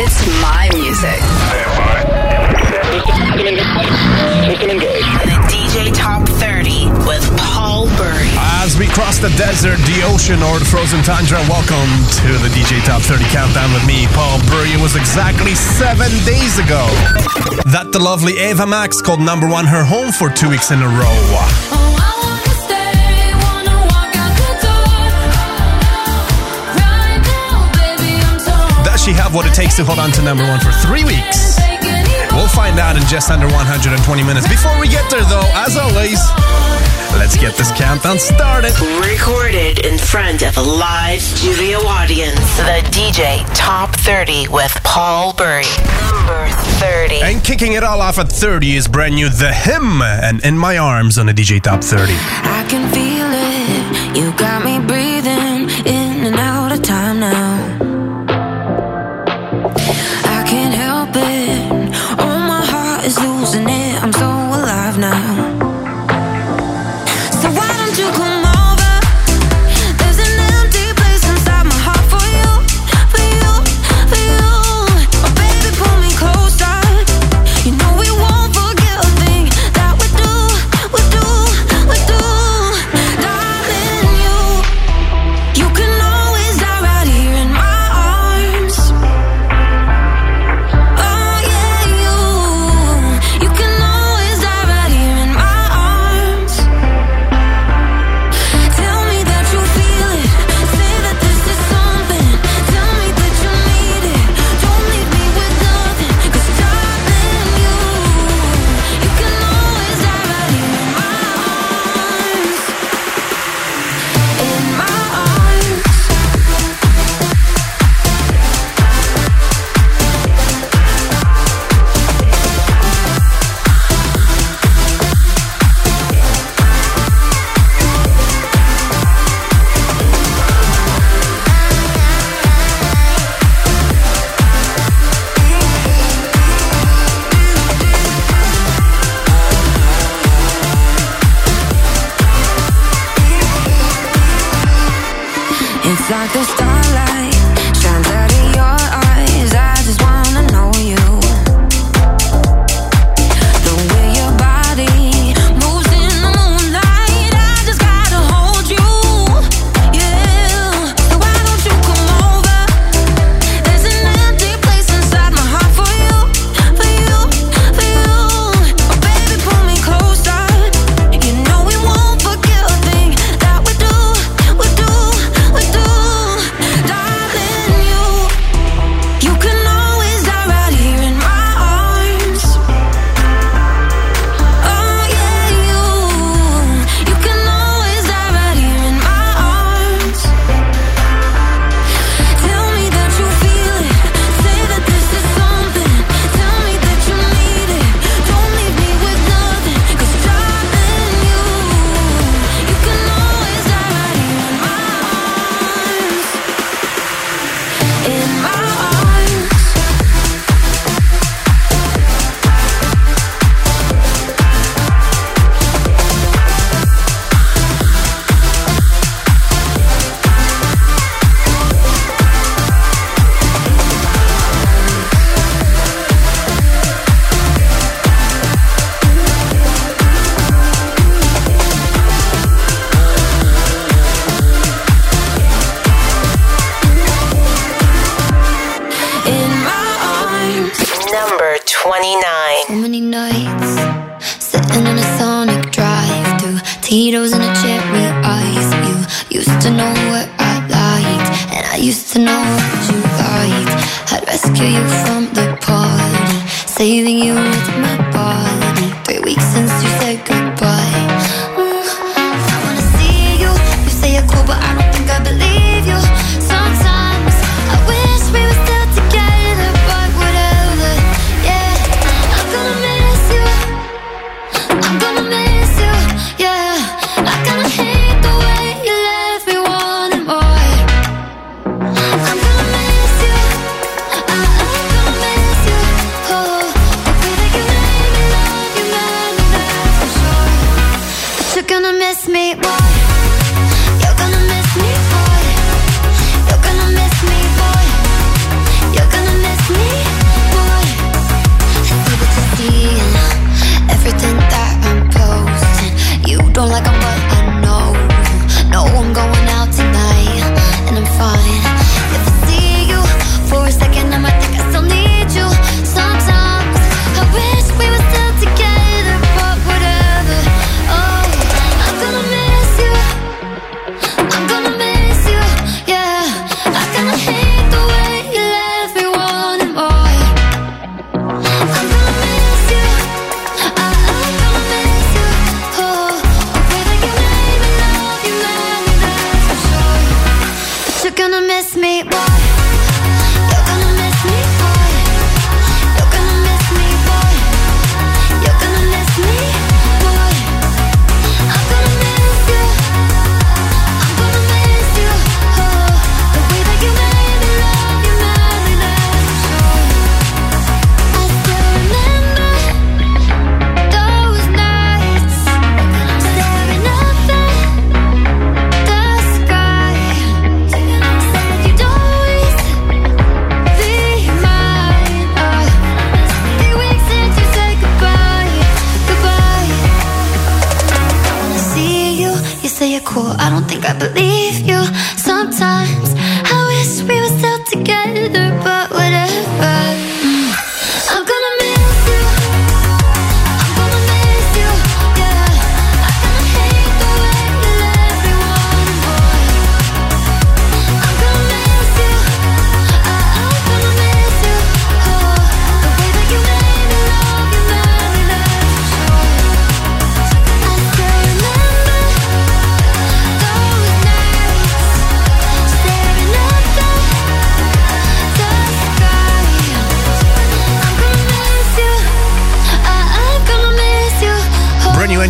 It's my music. System. The DJ Top 30 with Paul Burry. As we cross the desert, the ocean, or the frozen tundra, welcome to the DJ Top 30 Countdown with me, Paul Burry. It was exactly seven days ago that the lovely Ava Max called number one her home for two weeks in a row. have what it takes to hold on to number one for three weeks. We'll find out in just under 120 minutes. Before we get there, though, as always, let's get this countdown started. Recorded in front of a live studio audience, the DJ Top 30 with Paul Bury. Number 30. And kicking it all off at 30 is brand new The Him and In My Arms on the DJ Top 30. I can feel it. You got me breathing.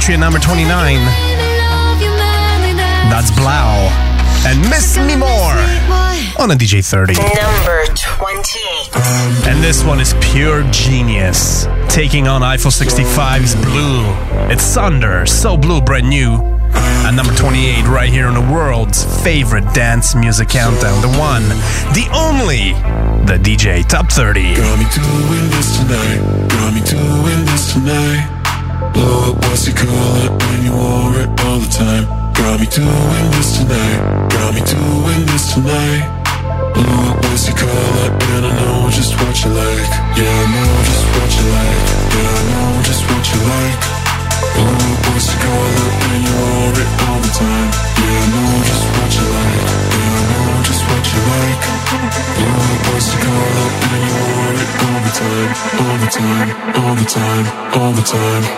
Entry at number 29. That's 3LAU. And Miss Me More on a DJ 30. Number 20. And this one is pure genius. Taking on Eiffel 65's Blue. It's Sonder, So Blue, brand new. At number 28, right here on the world's favorite dance music countdown. The one, the only, the DJ Top 30. Got me doing this tonight. Got me doing this tonight. Blow up, what's it called when you wore it all the time? Got me doing this tonight. Got me doing this tonight. Blow up, what's it called and I know just what you like. Yeah, I know just what you like. Yeah, I know just what you like. Blow up, what's it called when you wore it all the time? Yeah, I know just what you like. Yeah, I know just what you like. Blow up, what's it called when you wore it all the time? All the time, all the time, all the time.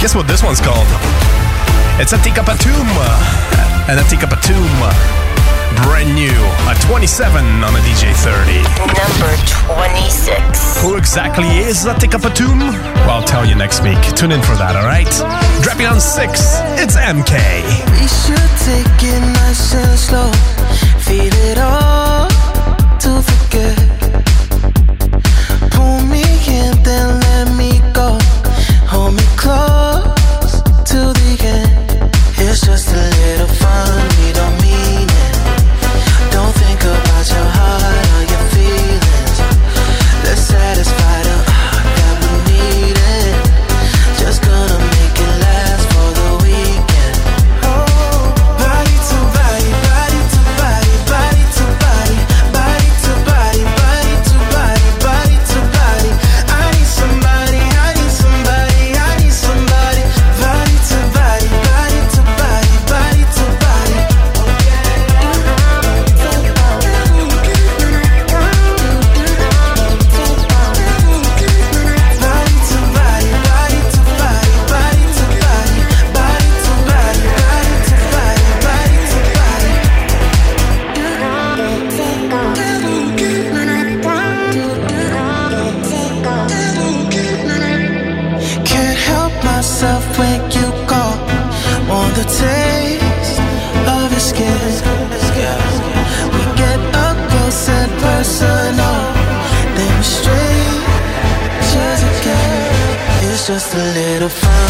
Guess what this one's called? It's Atika Patum. And Atika Patum, brand new, a 27 on a DJ 30. Number 26. Who exactly is Atika Patum? Well, I'll tell you next week. Tune in for that, alright? Dropping on 6, it's MK. We should take it nice and slow, it all to forget. till the end. It's just a little fun. find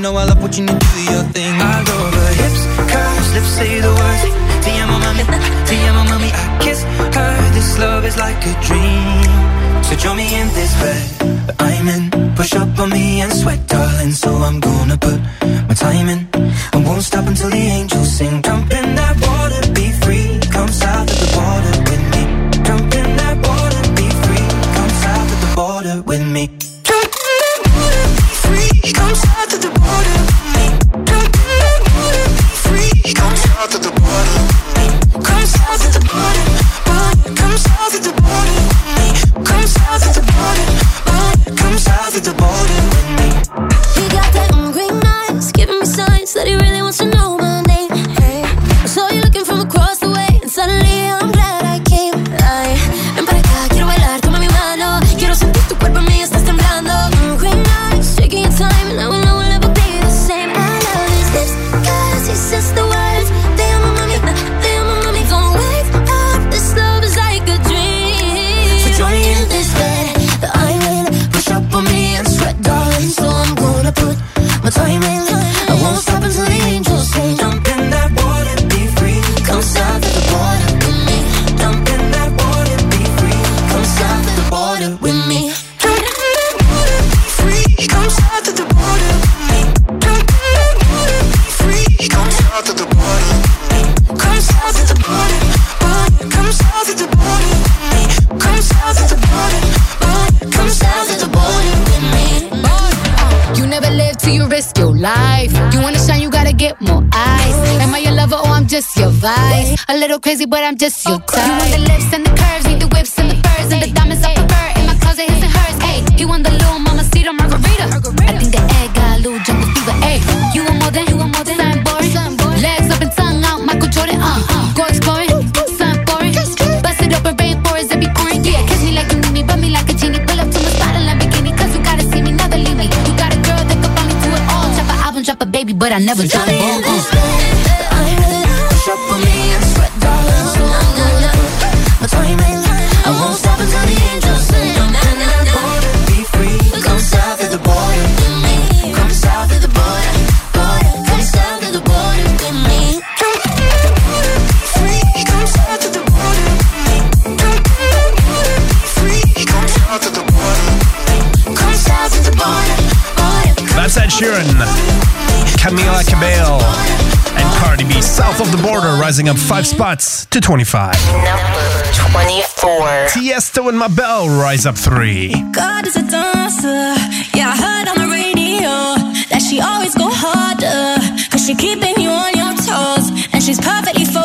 You know I love watching you do your thing. I go over hips, curves, lips say the words. Tia my mommy, Tia my mommy. I kiss her. This love is like a dream. So join me in this bed, I'm in. Push up on me and sweat, darling. So I'm gonna put my time in. I won't stop until the angels sing. Jump in that water A little crazy, but I'm just so tired. You want the lips and the curves, need the whips and the curves, and the diamonds off of her. In my closet, his and hers. Hey, you want the loom i'm a mama cedar margarita? I think the egg got a little jungle fever. Hey, you want more than you want more than something boring. boring. Legs up and tongue out, Michael Jordan. Uh, uh go exploring, something foreign. Bust it up and rainforest and be pouring. Yeah, kiss me like you need me, but me like a genie. Pull up to my spot and bikini, cause you gotta see me, never leave me. You got a girl that could find me to it all. Drop an album, drop a baby, but I never drop it. rising up five spots to 25. Number 24. Tiesto and Mabel rise up three. God is a dancer. Yeah, I heard on the radio that she always go harder. Cause she keeping you on your toes. And she's perfectly fine.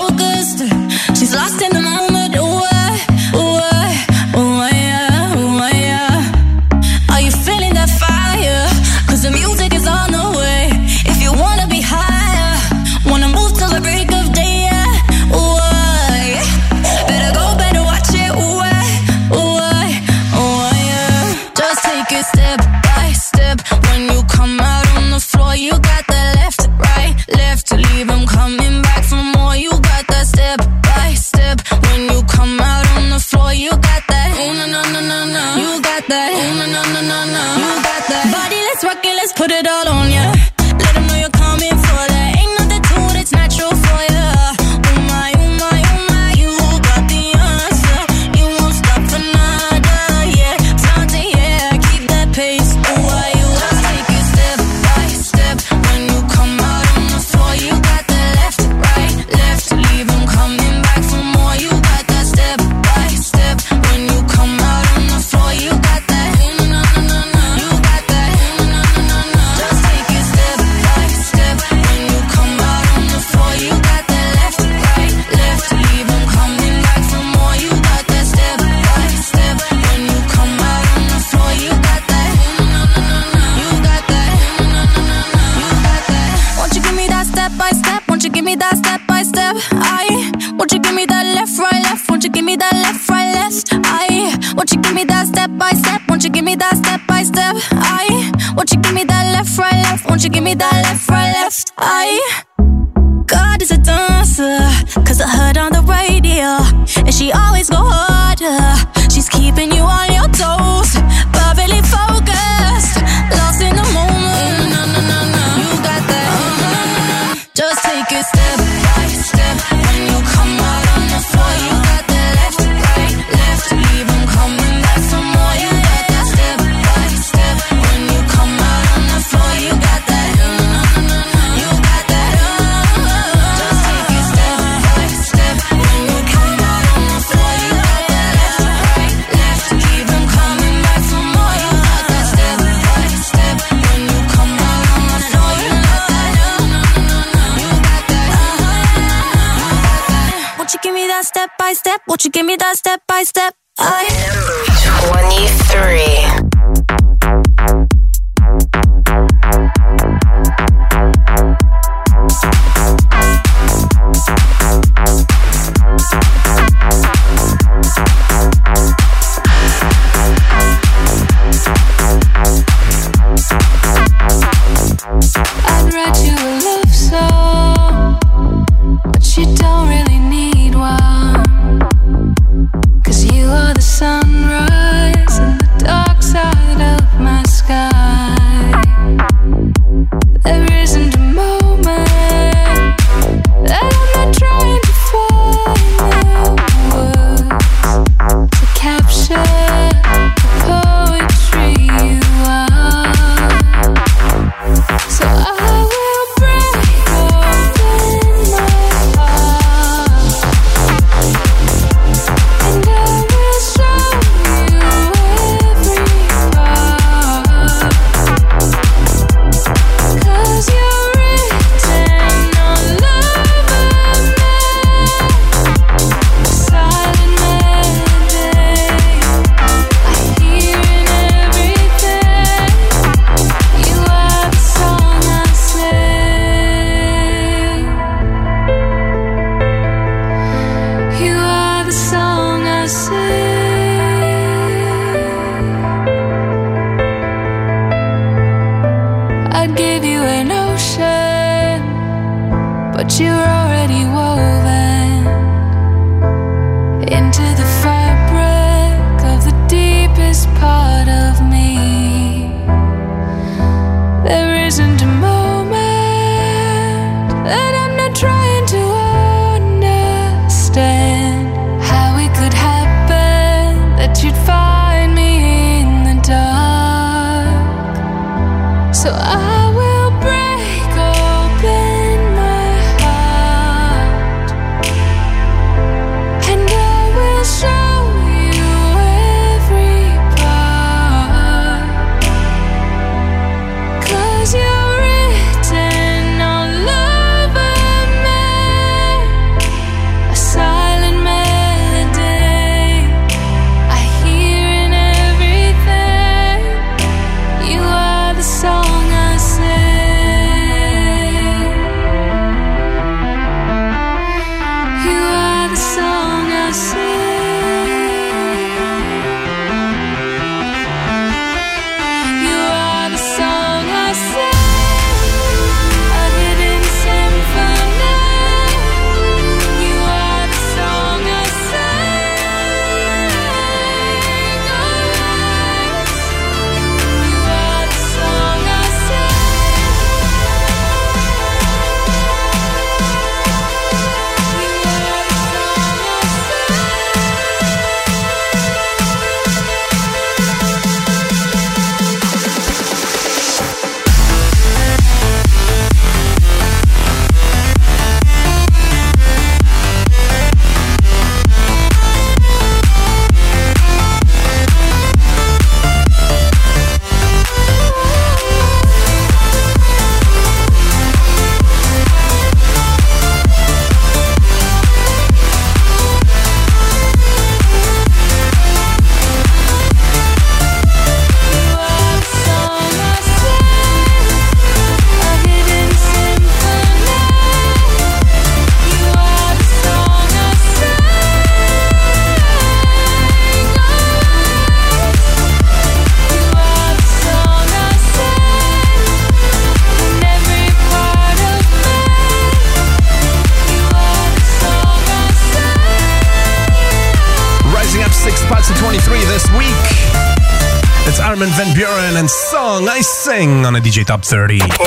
On a DJ Top 30. Number 22.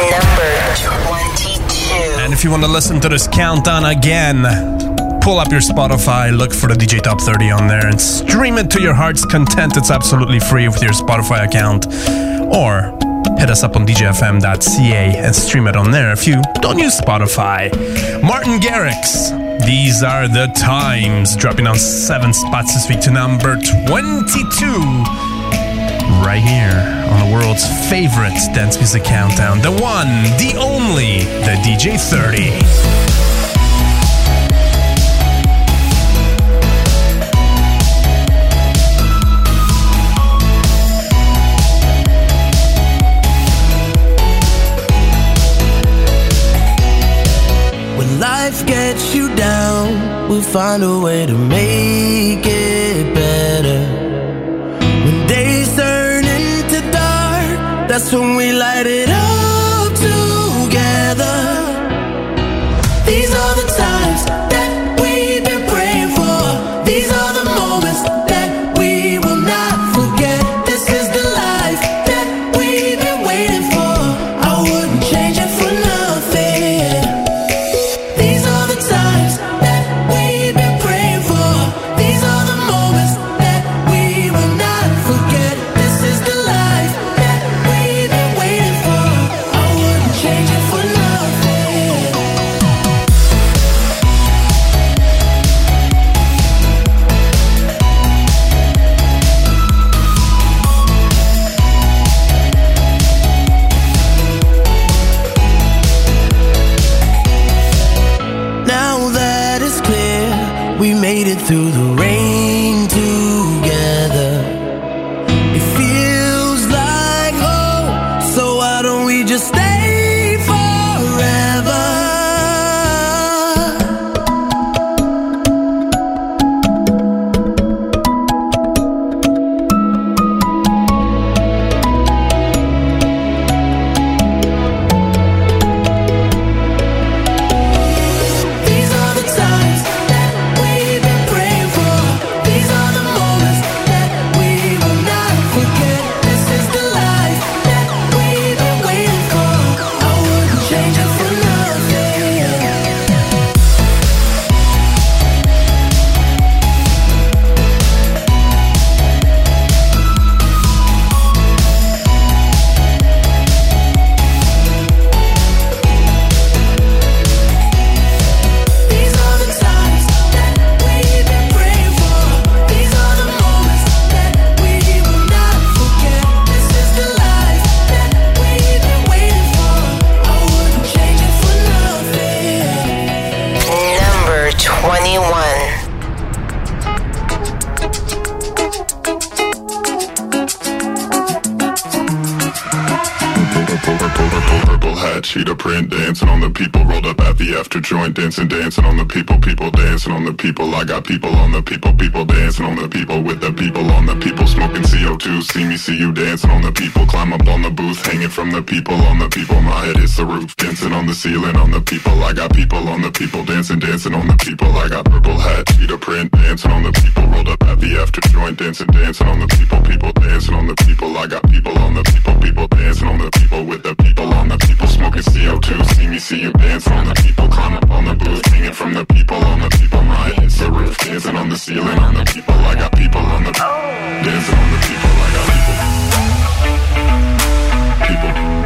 And if you want to listen to this countdown again, pull up your Spotify, look for the DJ Top 30 on there, and stream it to your heart's content. It's absolutely free with your Spotify account. Or hit us up on djfm.ca and stream it on there if you don't use Spotify. Martin Garrix. These are the times, dropping on seven spots this week to number 22 right here on the world's favorite dance music countdown. The one, the only, the DJ 30. When life gets you down, we'll find a way to make it better. That's when we light it up together. These are the on the people. I got people on the people. People dancing on the people with the people on the people. Smoking CO2. See me, see you dancing on the people. Climb up on the booth, hanging from the people on the people. My head is the roof, dancing on the ceiling on the people. I got people on the people, dancing, dancing on the people. I got purple hat, cheetah print, dancing on the people. Rolled up at the after joint, dancing, dancing on the people. People dancing on the people. I got people on the people. People dancing on the people with the people on the people. Smoking CO2. See me, see you dancing on the people. Climb up on the booth, hanging from the people on the people. My head is the roof, dancing on the ceiling on the people. I got people on the dancing on the people. I got people. People. People.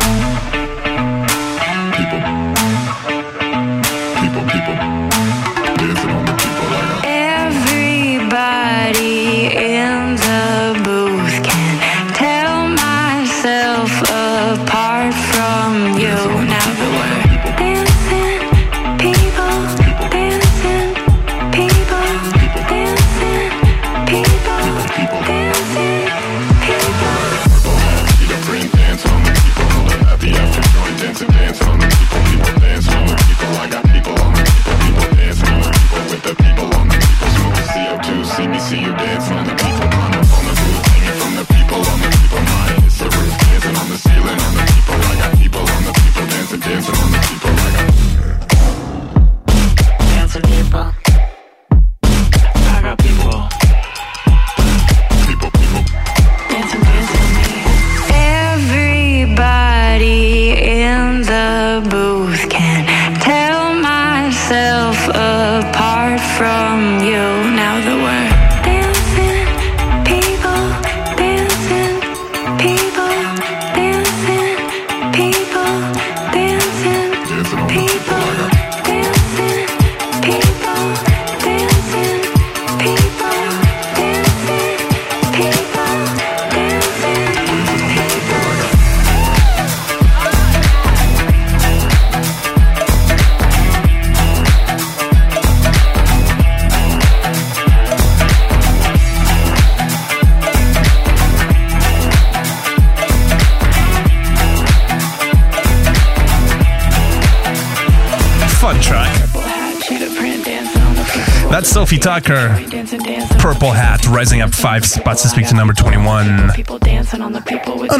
Sofi Tukker. Purple Hat rising up five spots this week to number 21 on a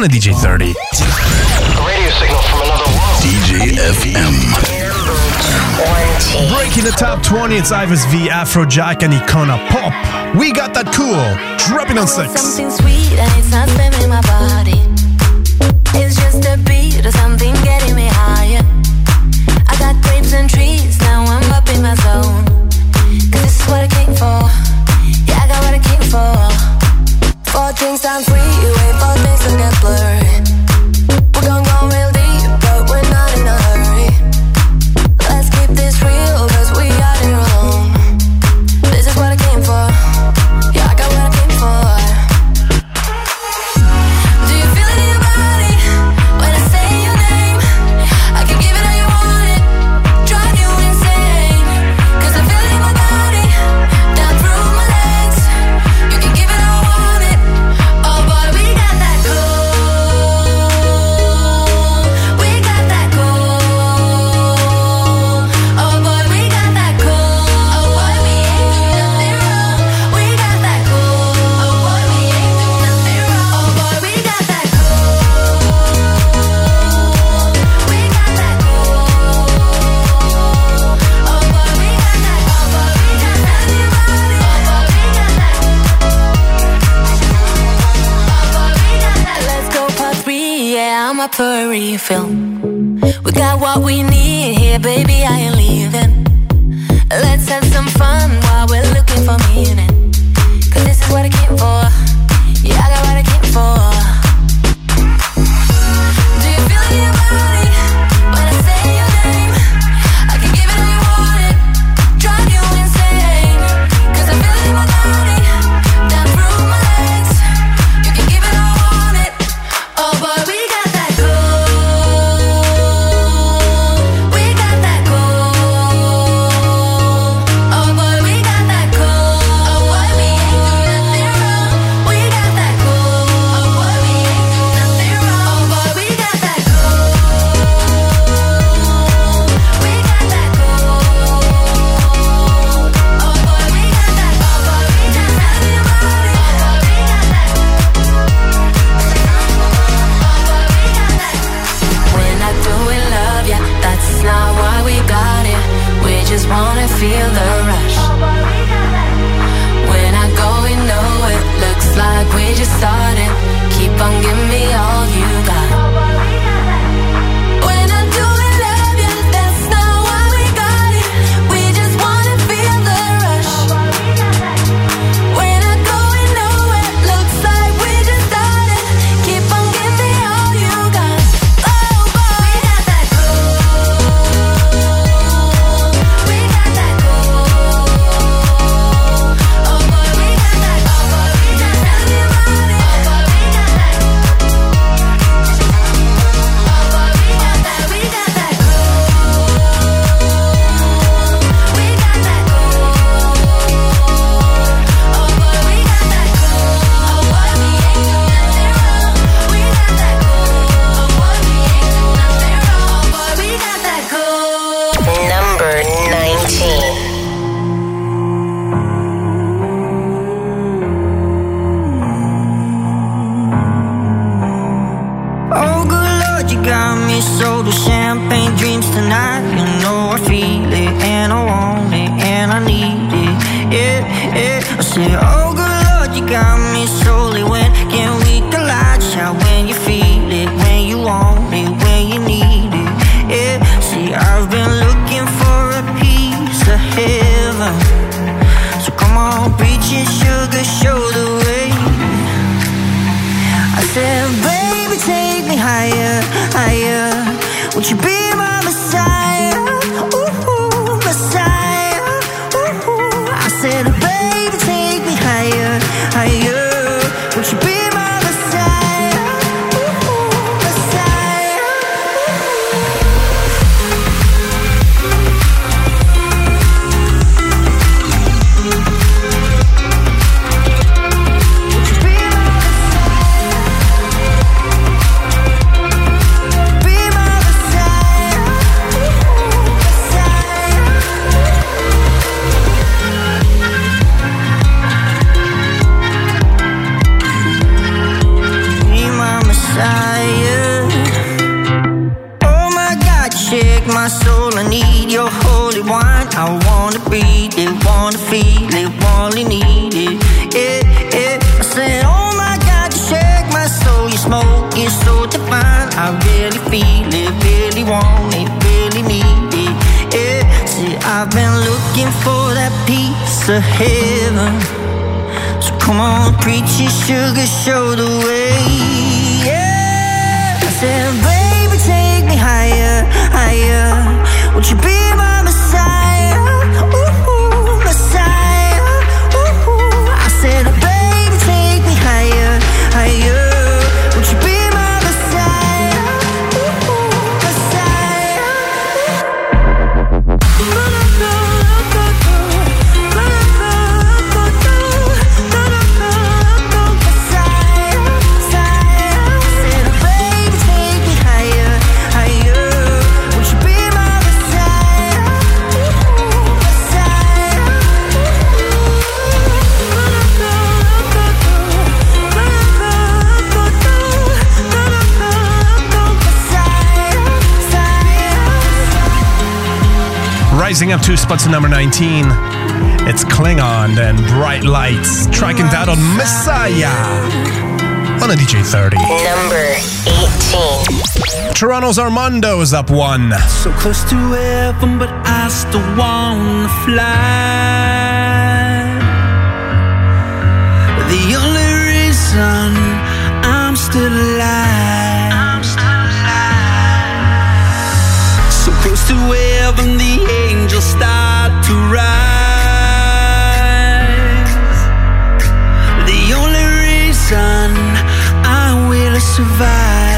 DJ 30. Radio signal from another world. DJ FM. Breaking the top 20, it's Yves V, Afrojack, and Icona Pop. We got that cool. Dropping on six. Something sweet and it's not spamming my body. It's just a beat or something getting me higher. I got grapes and trees, Four drinks down freeway, four days to get blurry. A refill. We got what we need here, baby, I ain't rising up two spots to number 19. It's Klingande and Bright Lights, tracking down on Messiah on a DJ 30. Number 18. Toronto's Armando is up one. So close to heaven, but I still wanna fly. The only reason I'm still alive. survive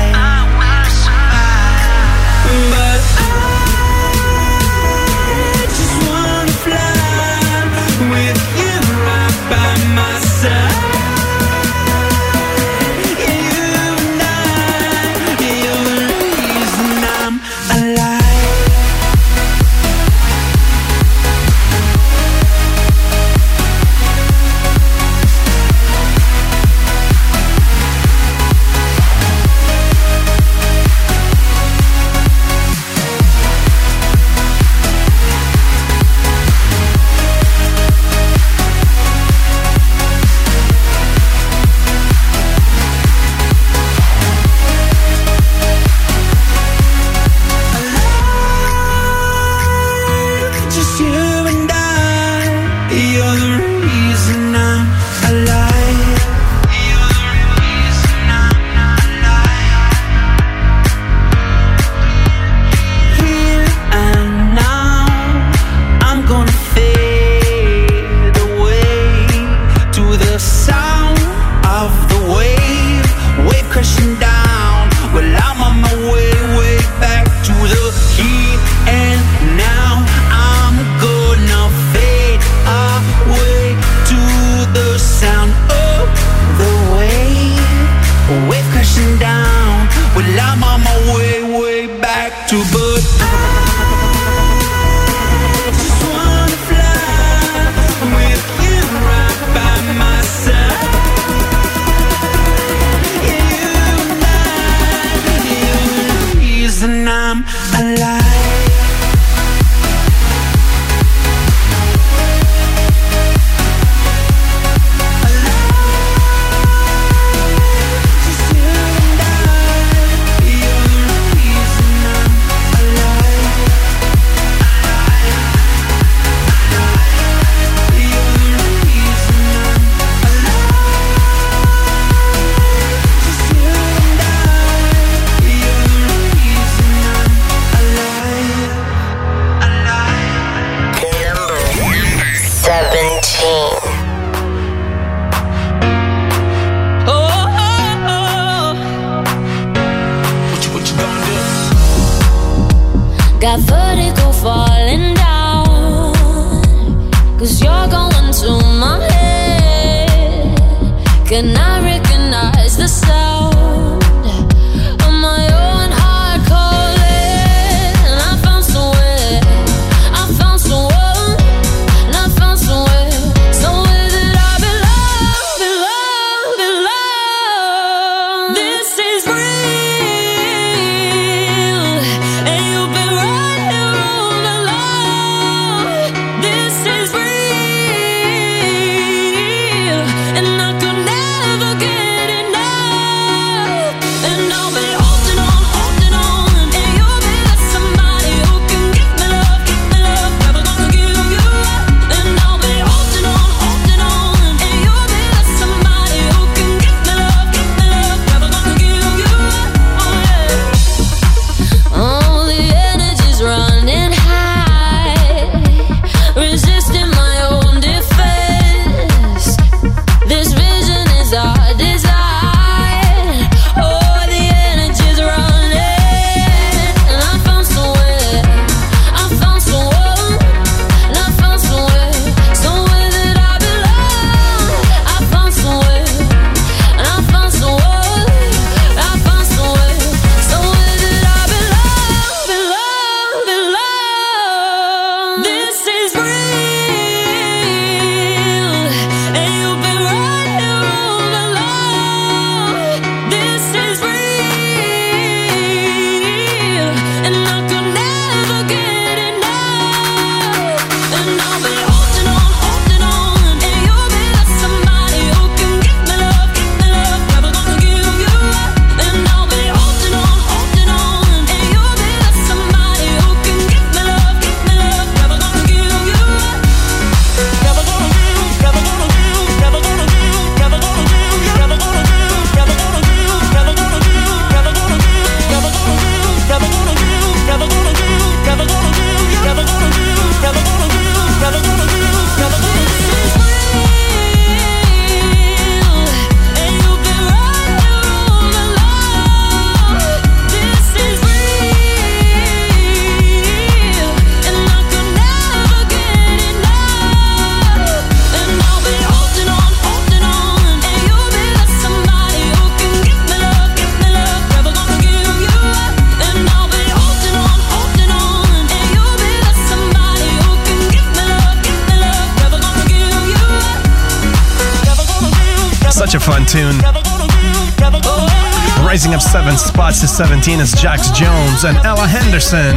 seven spots to 17 is Jax Jones and Ella Henderson.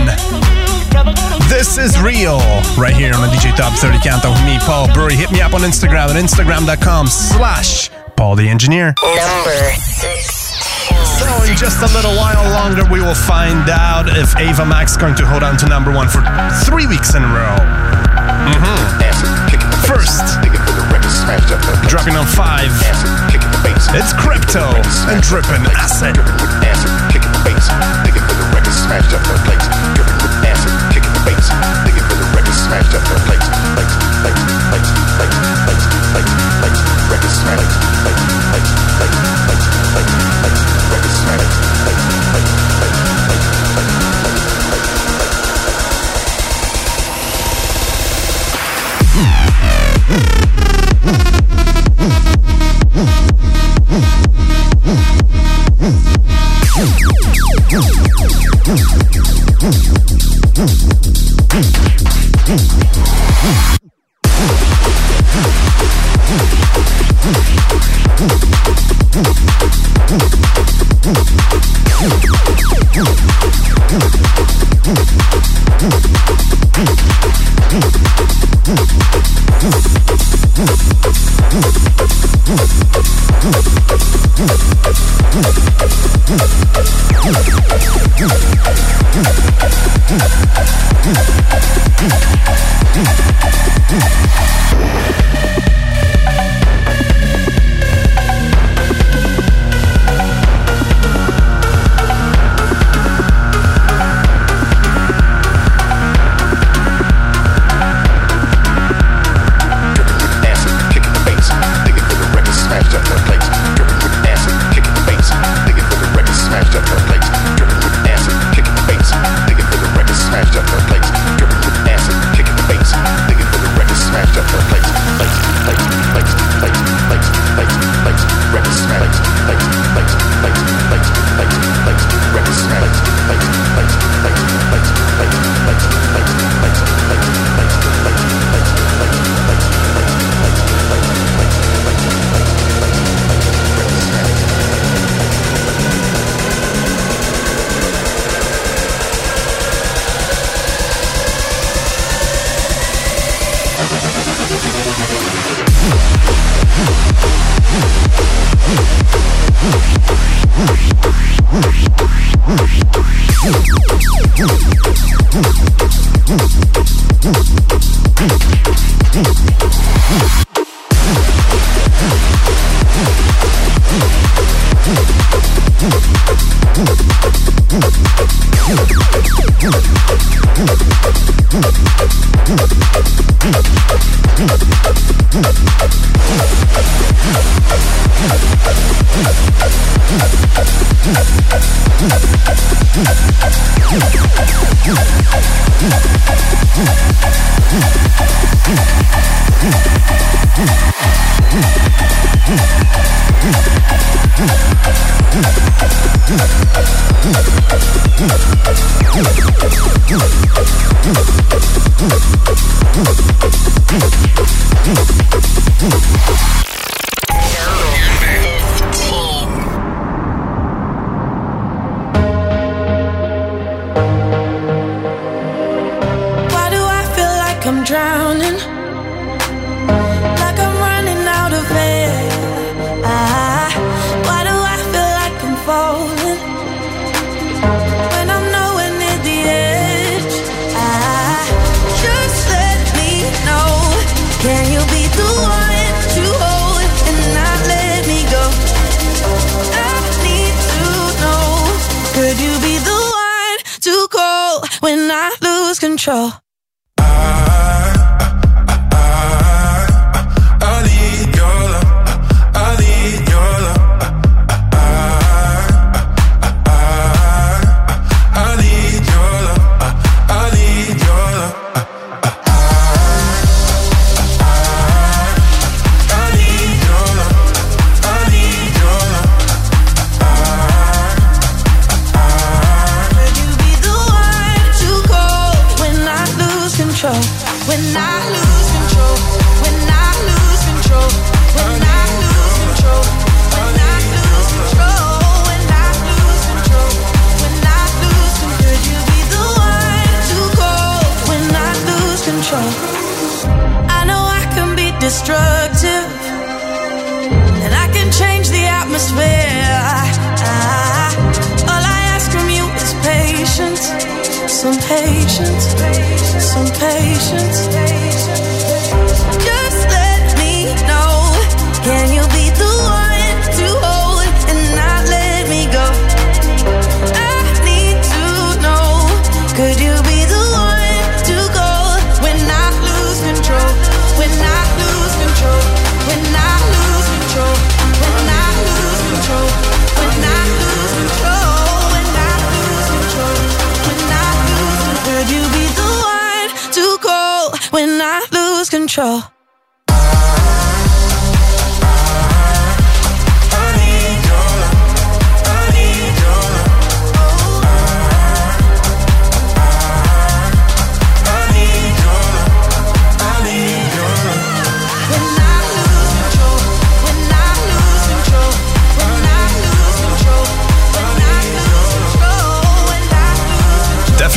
This is real, right here on the DJ Top 30 Countdown with me, Paul Burry. Hit me up on Instagram at instagram.com slash Paul the Engineer. Number six. So in just a little while longer, we will find out if Ava Max is going to hold on to number one for three weeks in a row. Mm-hmm. First, dropping on five, it's Crypto and dripping Acid kicking the digging for the smashed up the place. Kicking the digging for the smashed up the Mm-hmm. Who are you?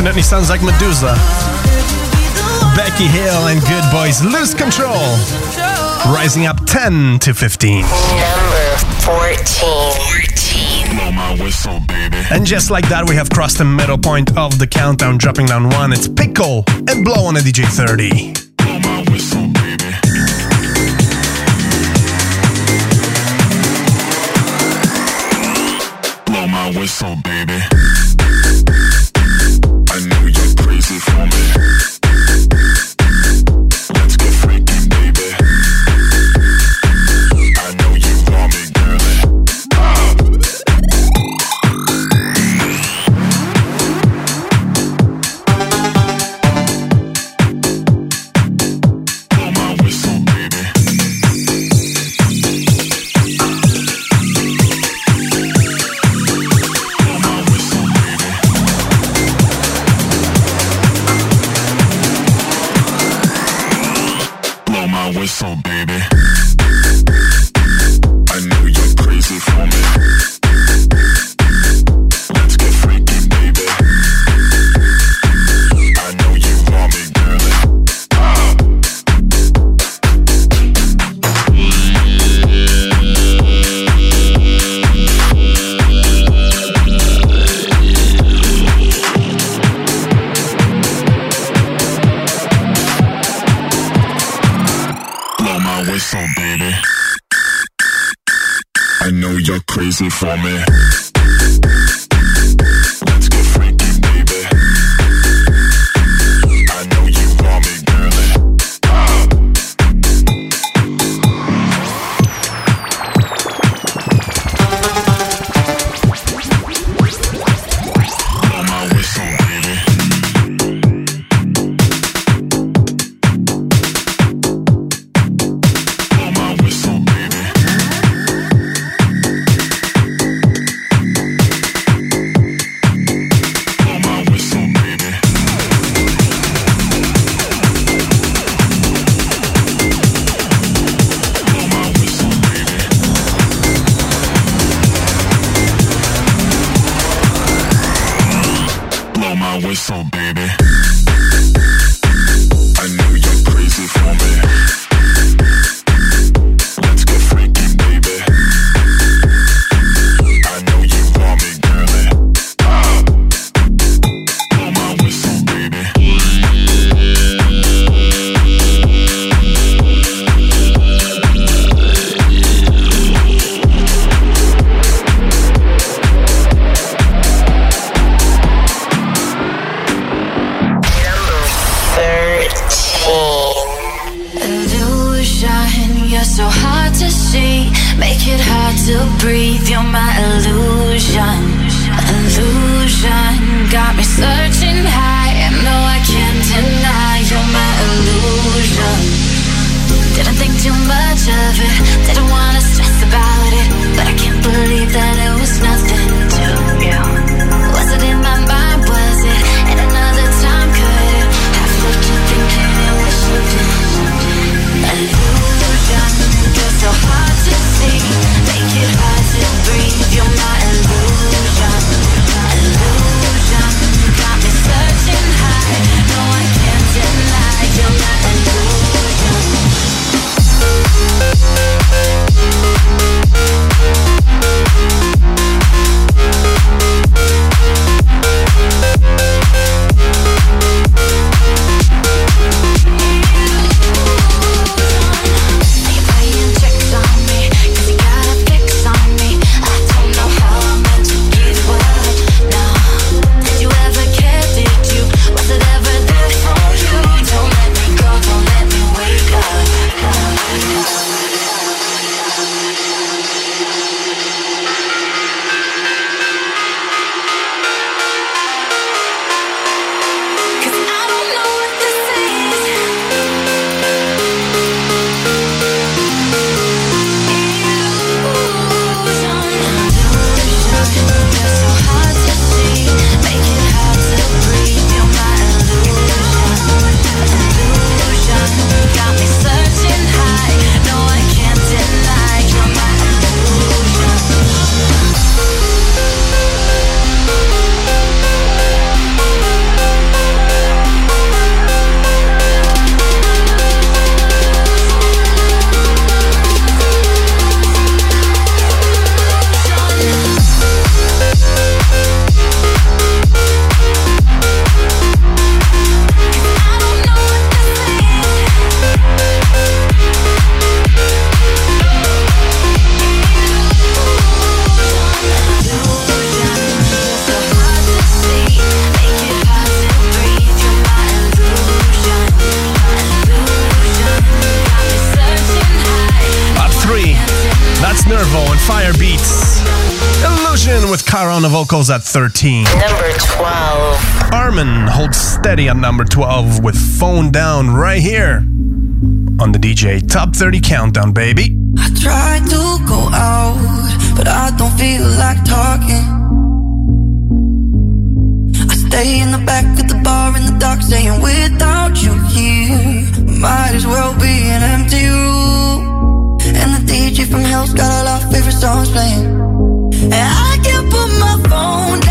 definitely sounds like Meduza. Becky Hill and Goodboys Lose Control. Rising up 10 to 15. Number 14. Whistle, and just like that, we have crossed the middle point of the countdown, dropping down one. It's Pickle and Blow on a DJ 30. Blow my whistle, baby. my whistle, baby. I know you're crazy for me. Nervo and Firebeatz. Illusion with Cara on the vocals at 13. Number 12. Armin holds steady at number 12 with Phone Down right here on the DJ Top 30 Countdown, baby. I try to go out, but I don't feel like talking. I stay in the back of the bar in the dark, saying without you here, might as well be an empty room. Gucci from Hell's got a lot of favorite songs playing. And I can't put my phone down.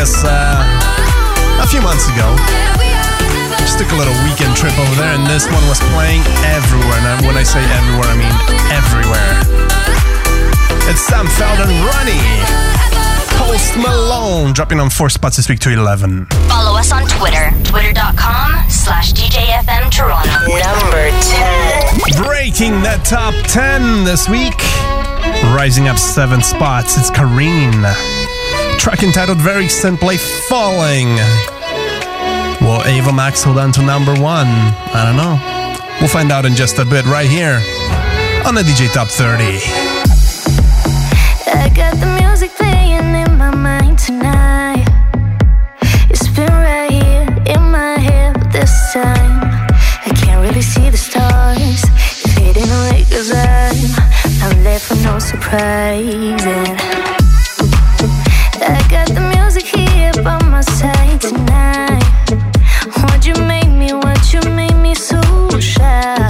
Vegas uh, a few months ago. Just took a little weekend trip over there, and this one was playing everywhere. And when I say everywhere, I mean everywhere. It's Sam Felden Ronnie. Post Malone dropping on four spots this week to 11. Follow us on Twitter, twitter.com slash DJFM Toronto. Number 10. Breaking the top 10 this week. Rising up seven spots, it's Kareen. Track entitled very simply Falling. Will Ava Max hold on to number one? I don't know. We'll find out in just a bit right here on the DJ Top 30. I got the music playing in my mind tonight. It's been right here in my head, this time I can't really see the stars. Fading away cause I'm, left with no. Tonight. Why'd you make me, why'd you make me so shy?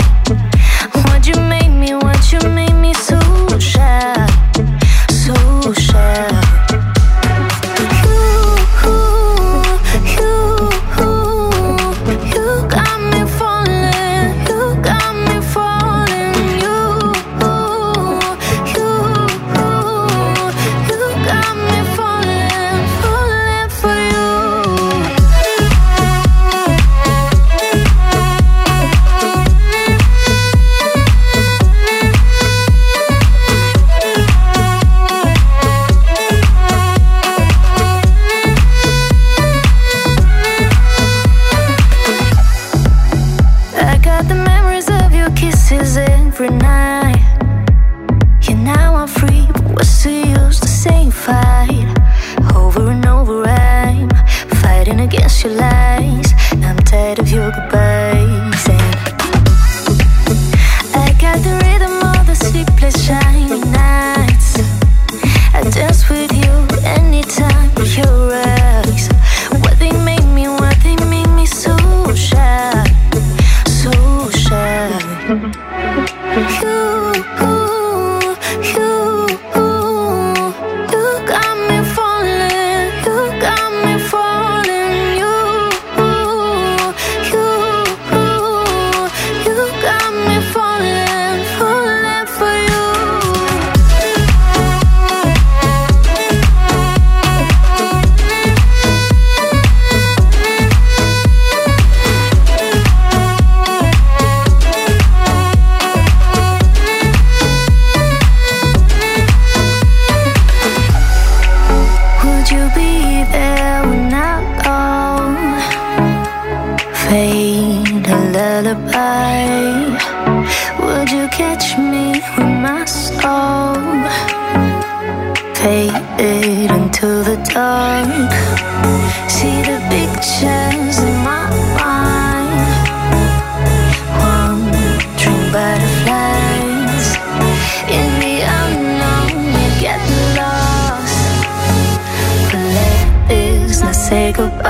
say goodbye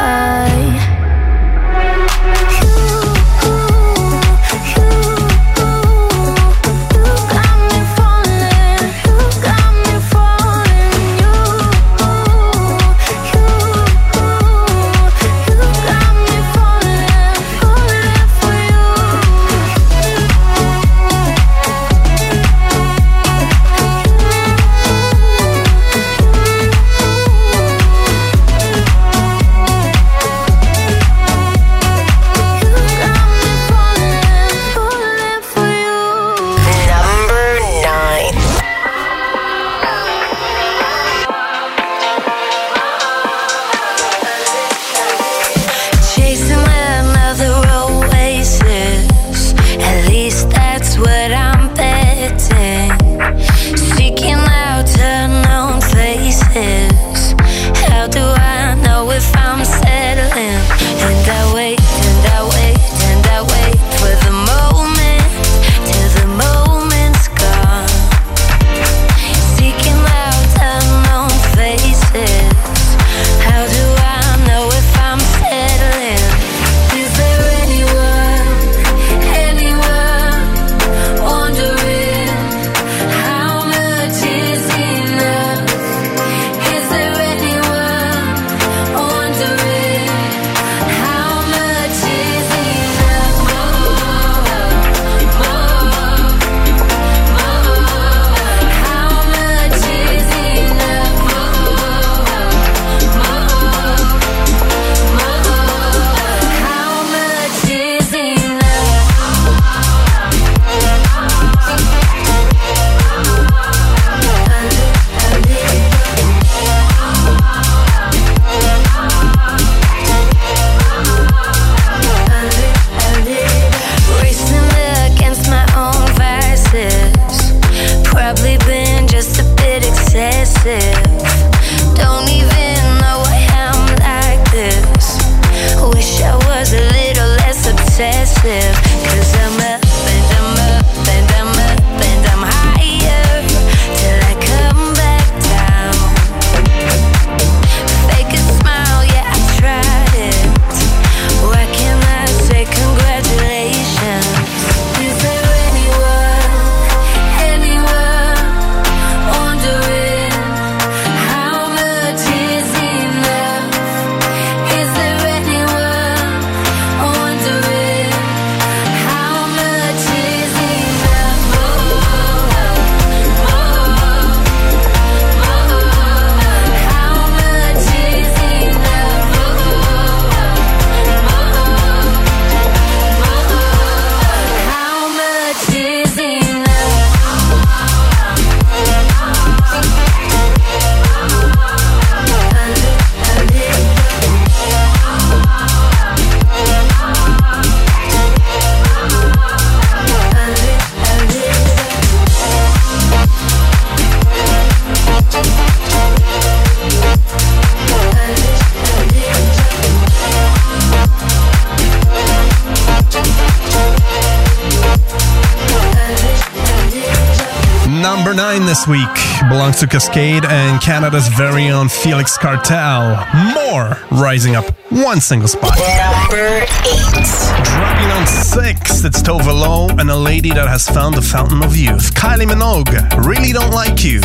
week belongs to Kaskade and Canada's very own Felix Cartal. More rising up one single spot. Number eight. Dropping on six, it's Tove Lo and a lady that has found the fountain of youth. Kylie Minogue, really don't like you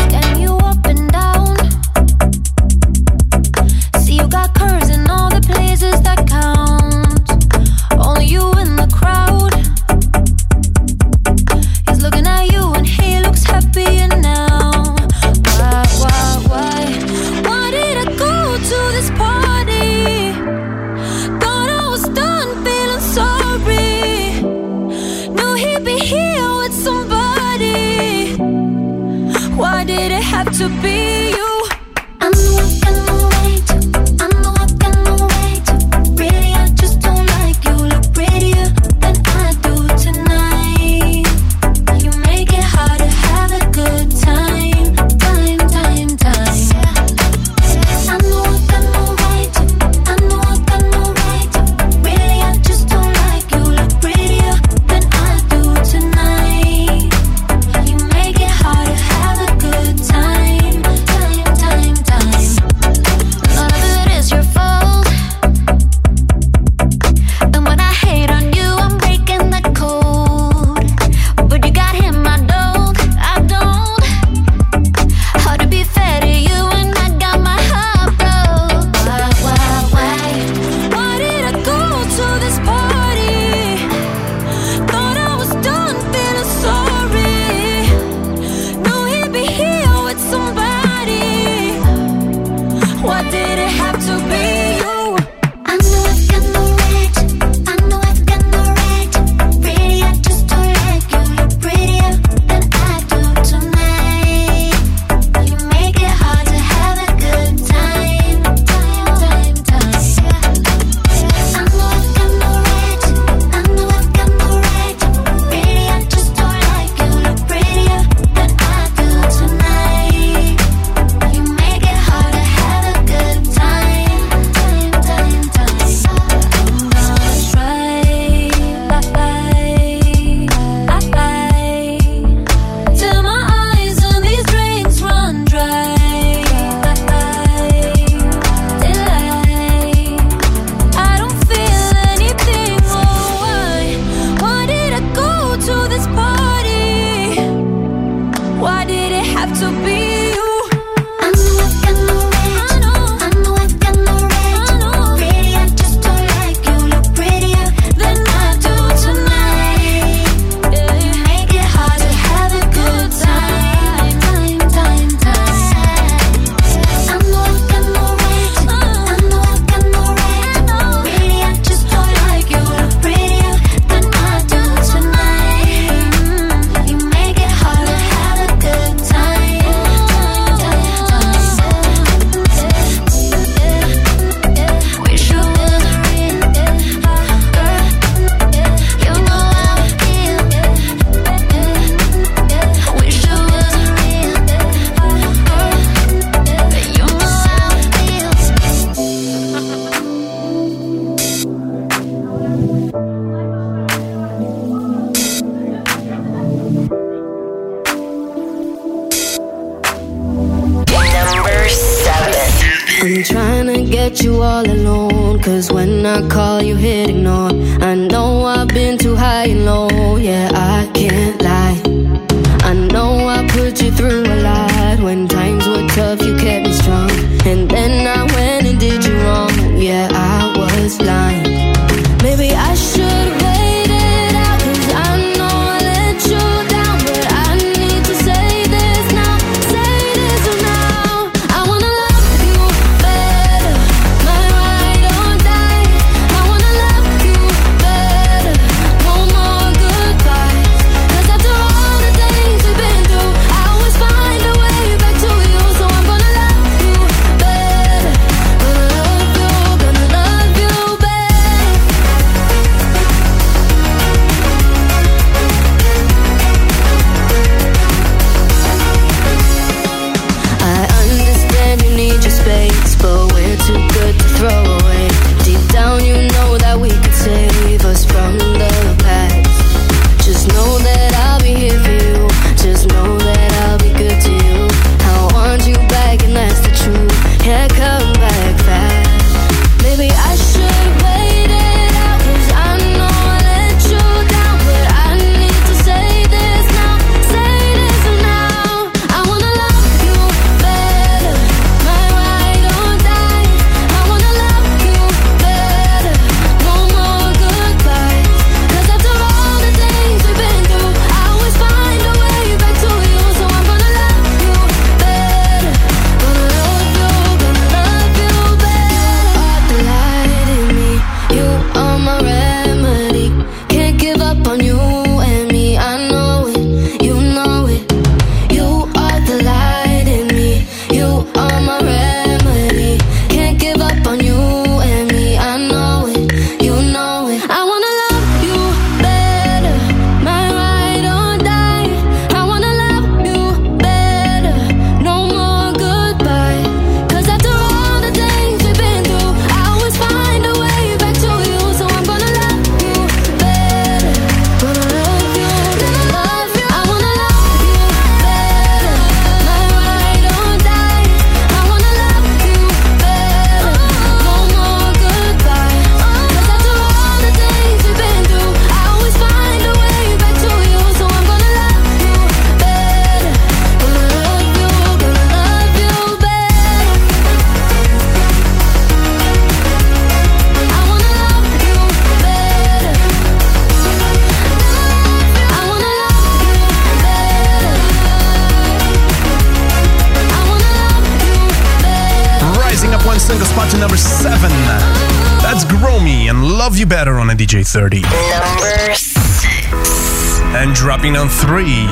30. Number six. And dropping on three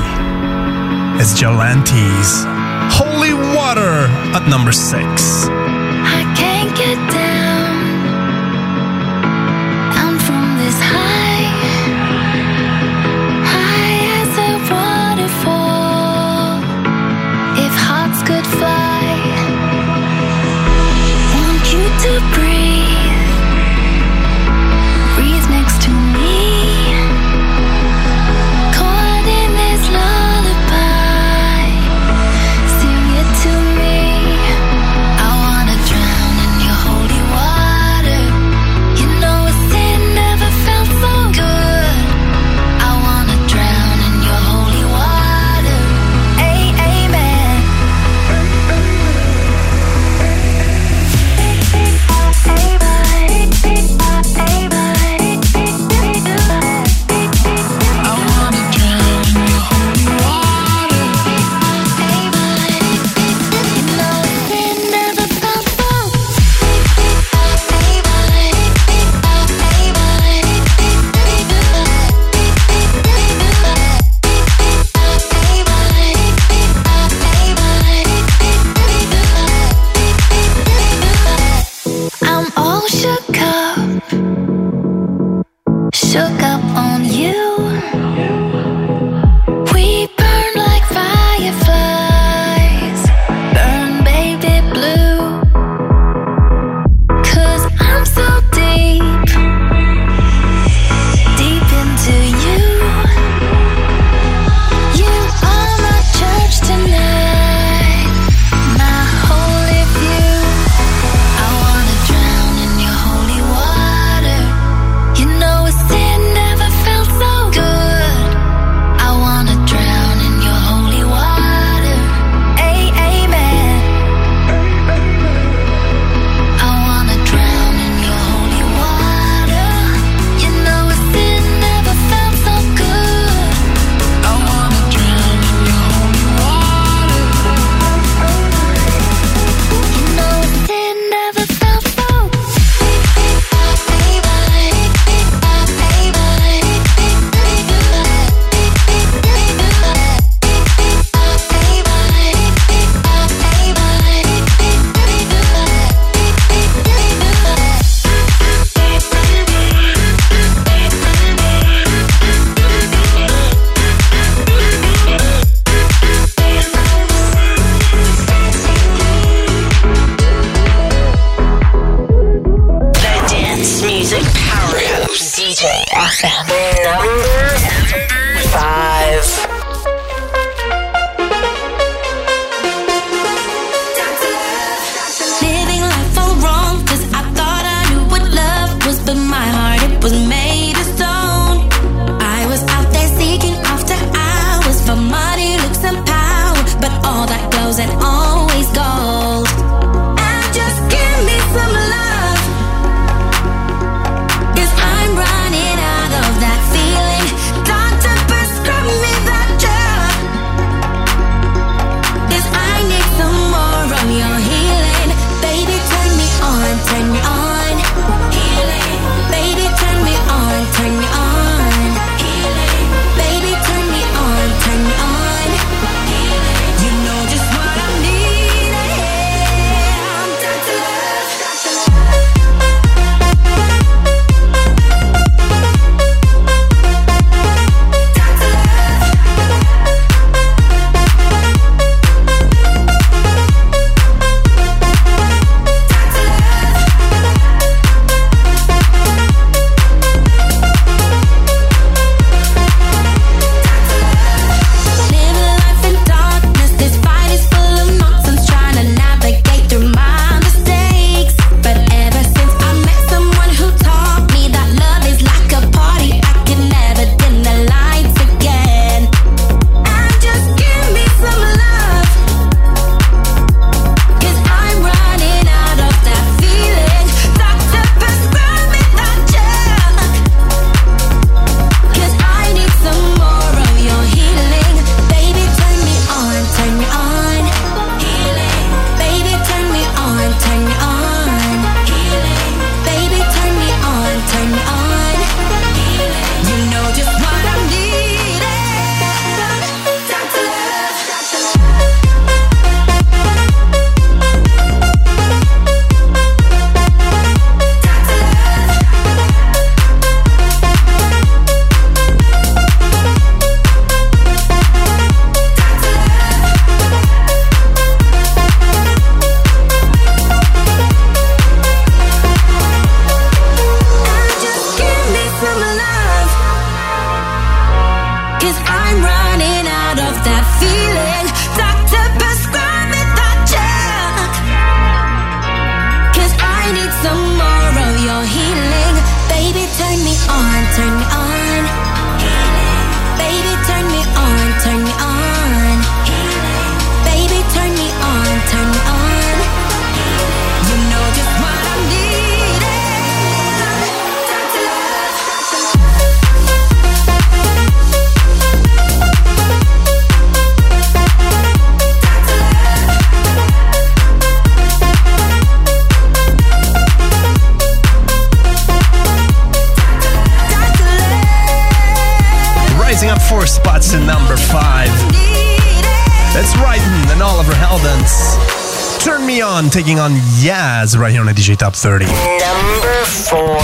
30. Number four.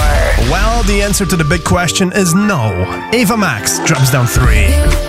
Well, the answer to the big question is no. Ava Max drops down three.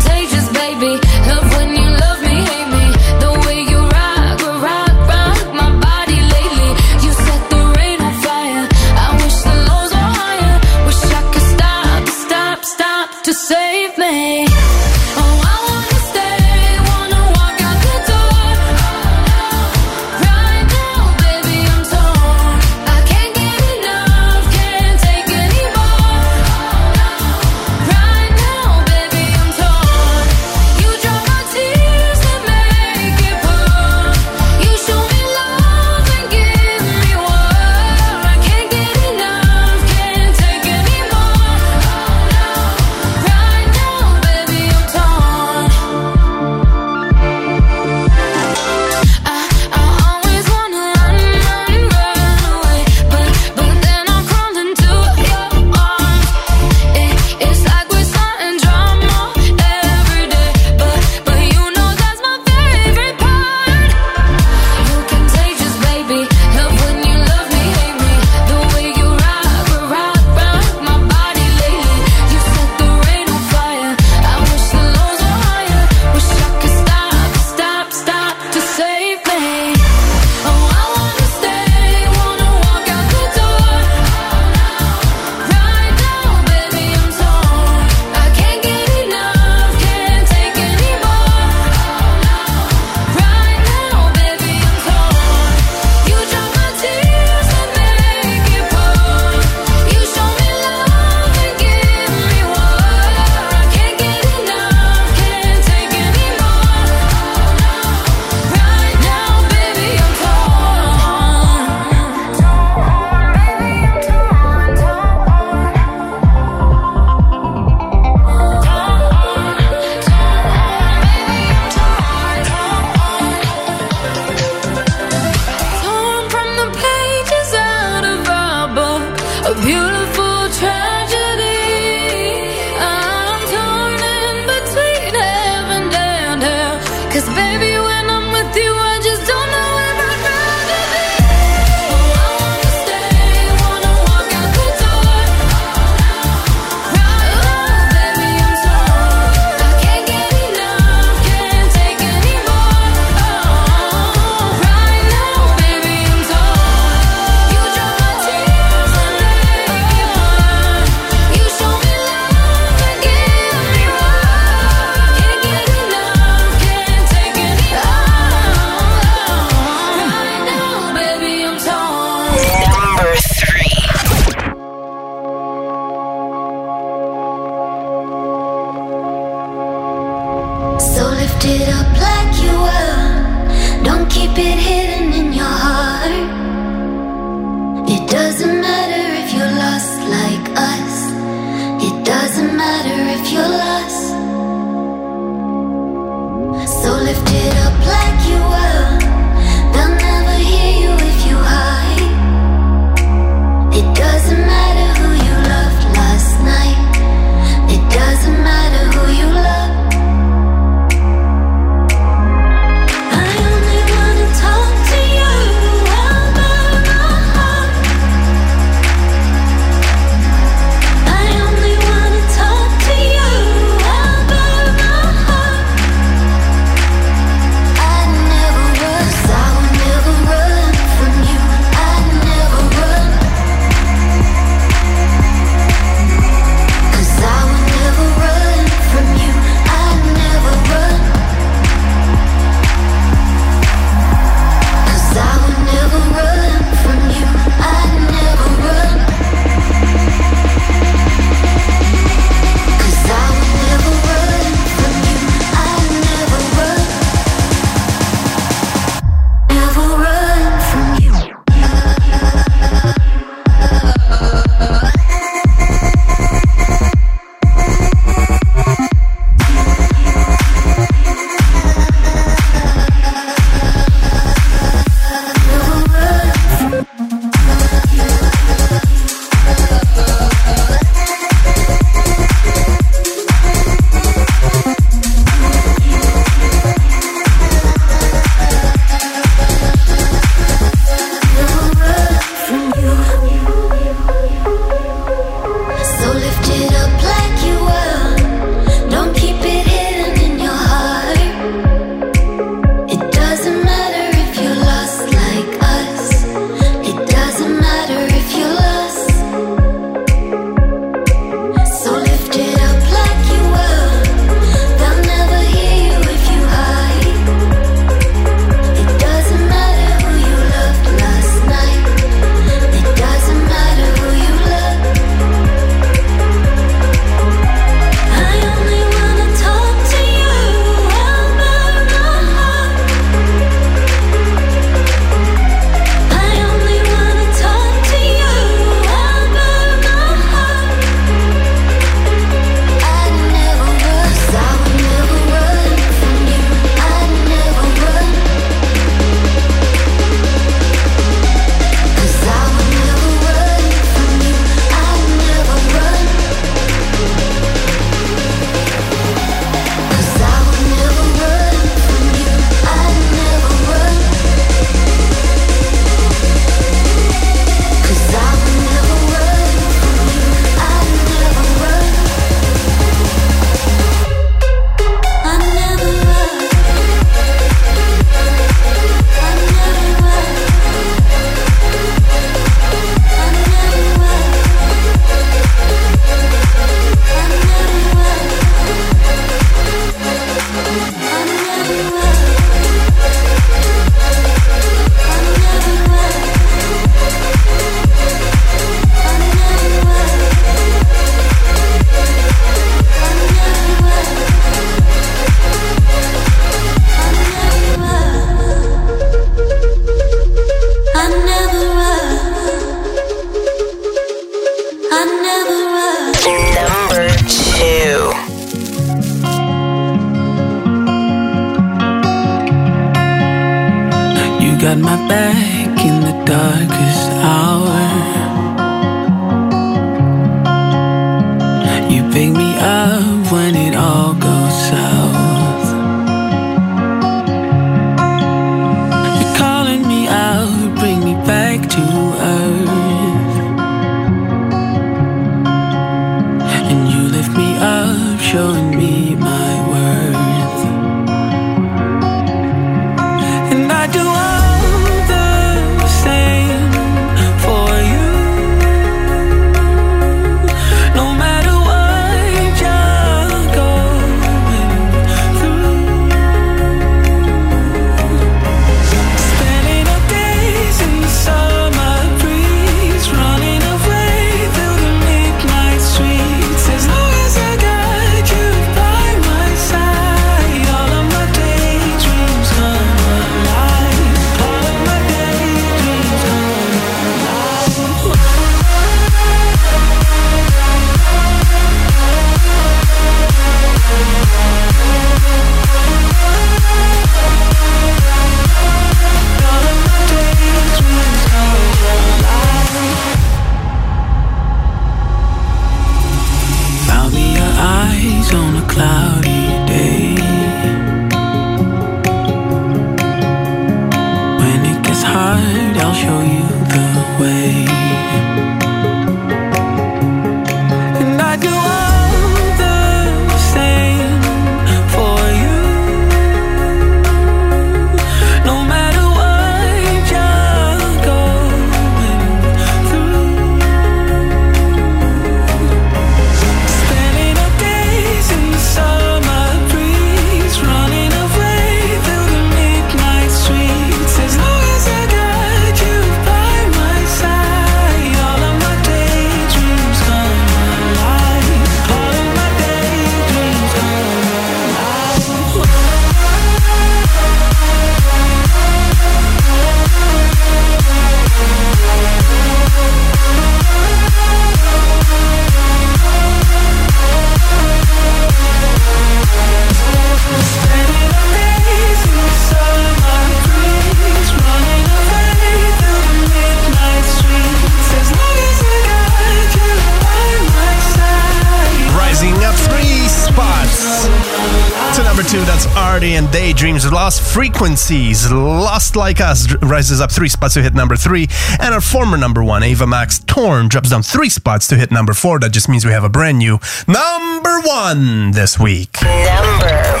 Frequencies. Lost Like Us rises up three spots to hit number three. And our former number one, Ava Max Torn, drops down three spots to hit number four. That just means we have a brand new number one this week. Number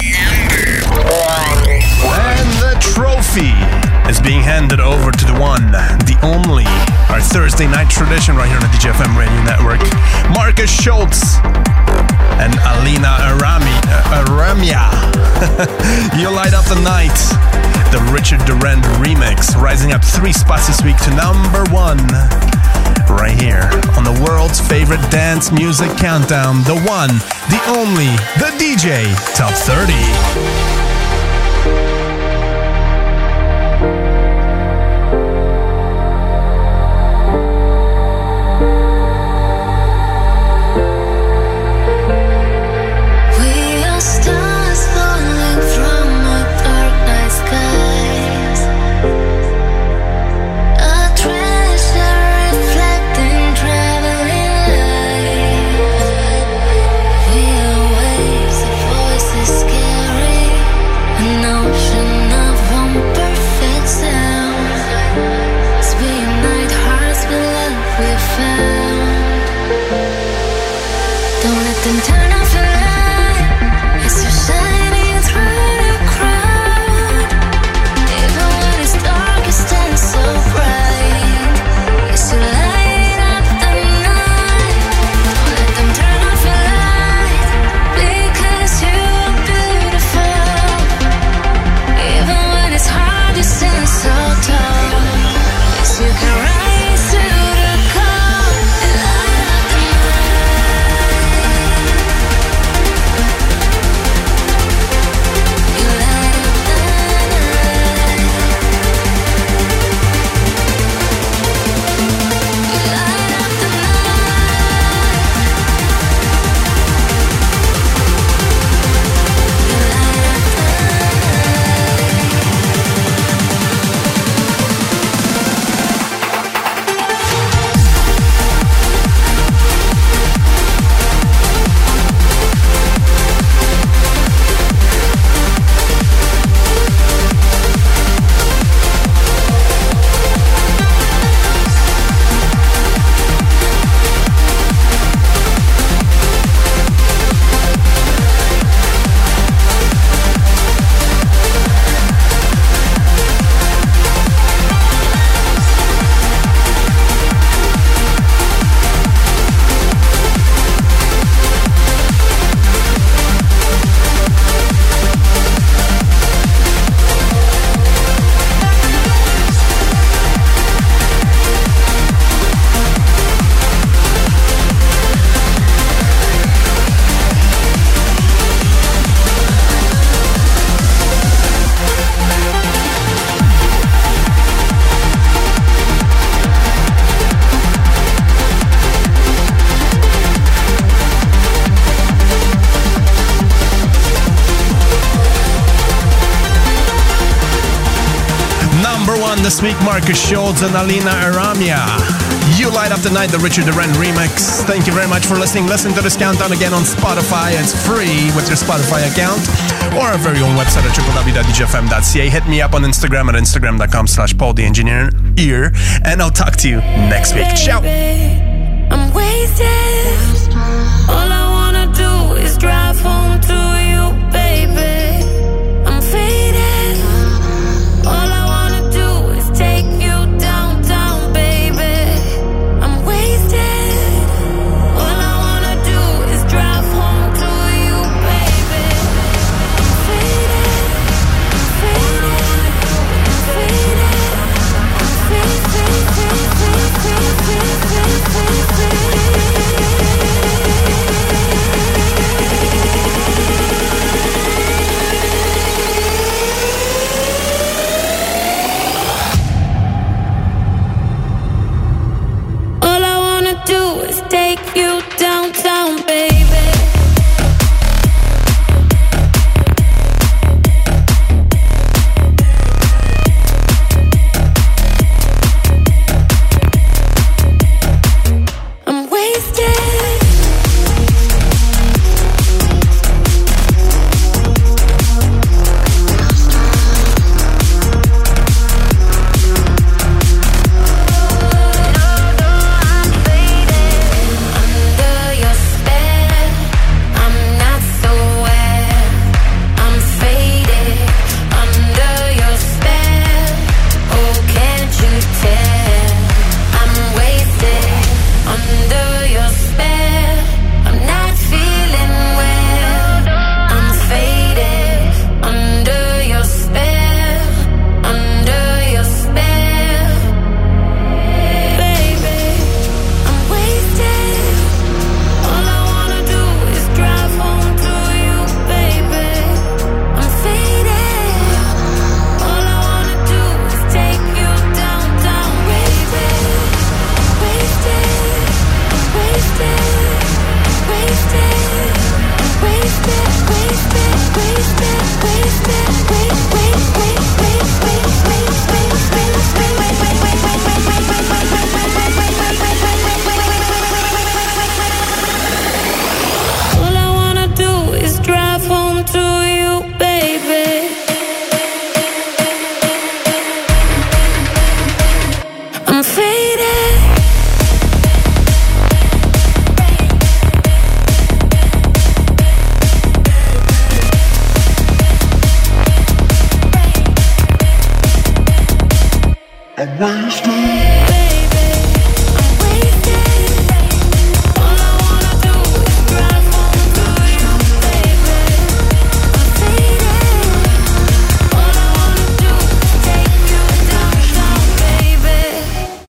one, And the trophy is being handed over to the one, the only, our Thursday night tradition right here on the DJFM Radio Network. Markus Schulz and Alina Arami, uh, Aramia. you light up the night. The Richard Durand remix, rising up three spots this week to number one. Right here on the world's favorite dance music countdown, the one, the only, the DJ Top 30. Markus Schulz and Alina Aramia. You Light Up the Night, the Richard Durand remix. Thank you very much for listening. Listen to this countdown again on Spotify. It's free with your Spotify account or our very own website at www.djfm.ca. Hit me up on Instagram at instagram.com slash Paul the Engineer ear, and I'll talk to you next week. Ciao.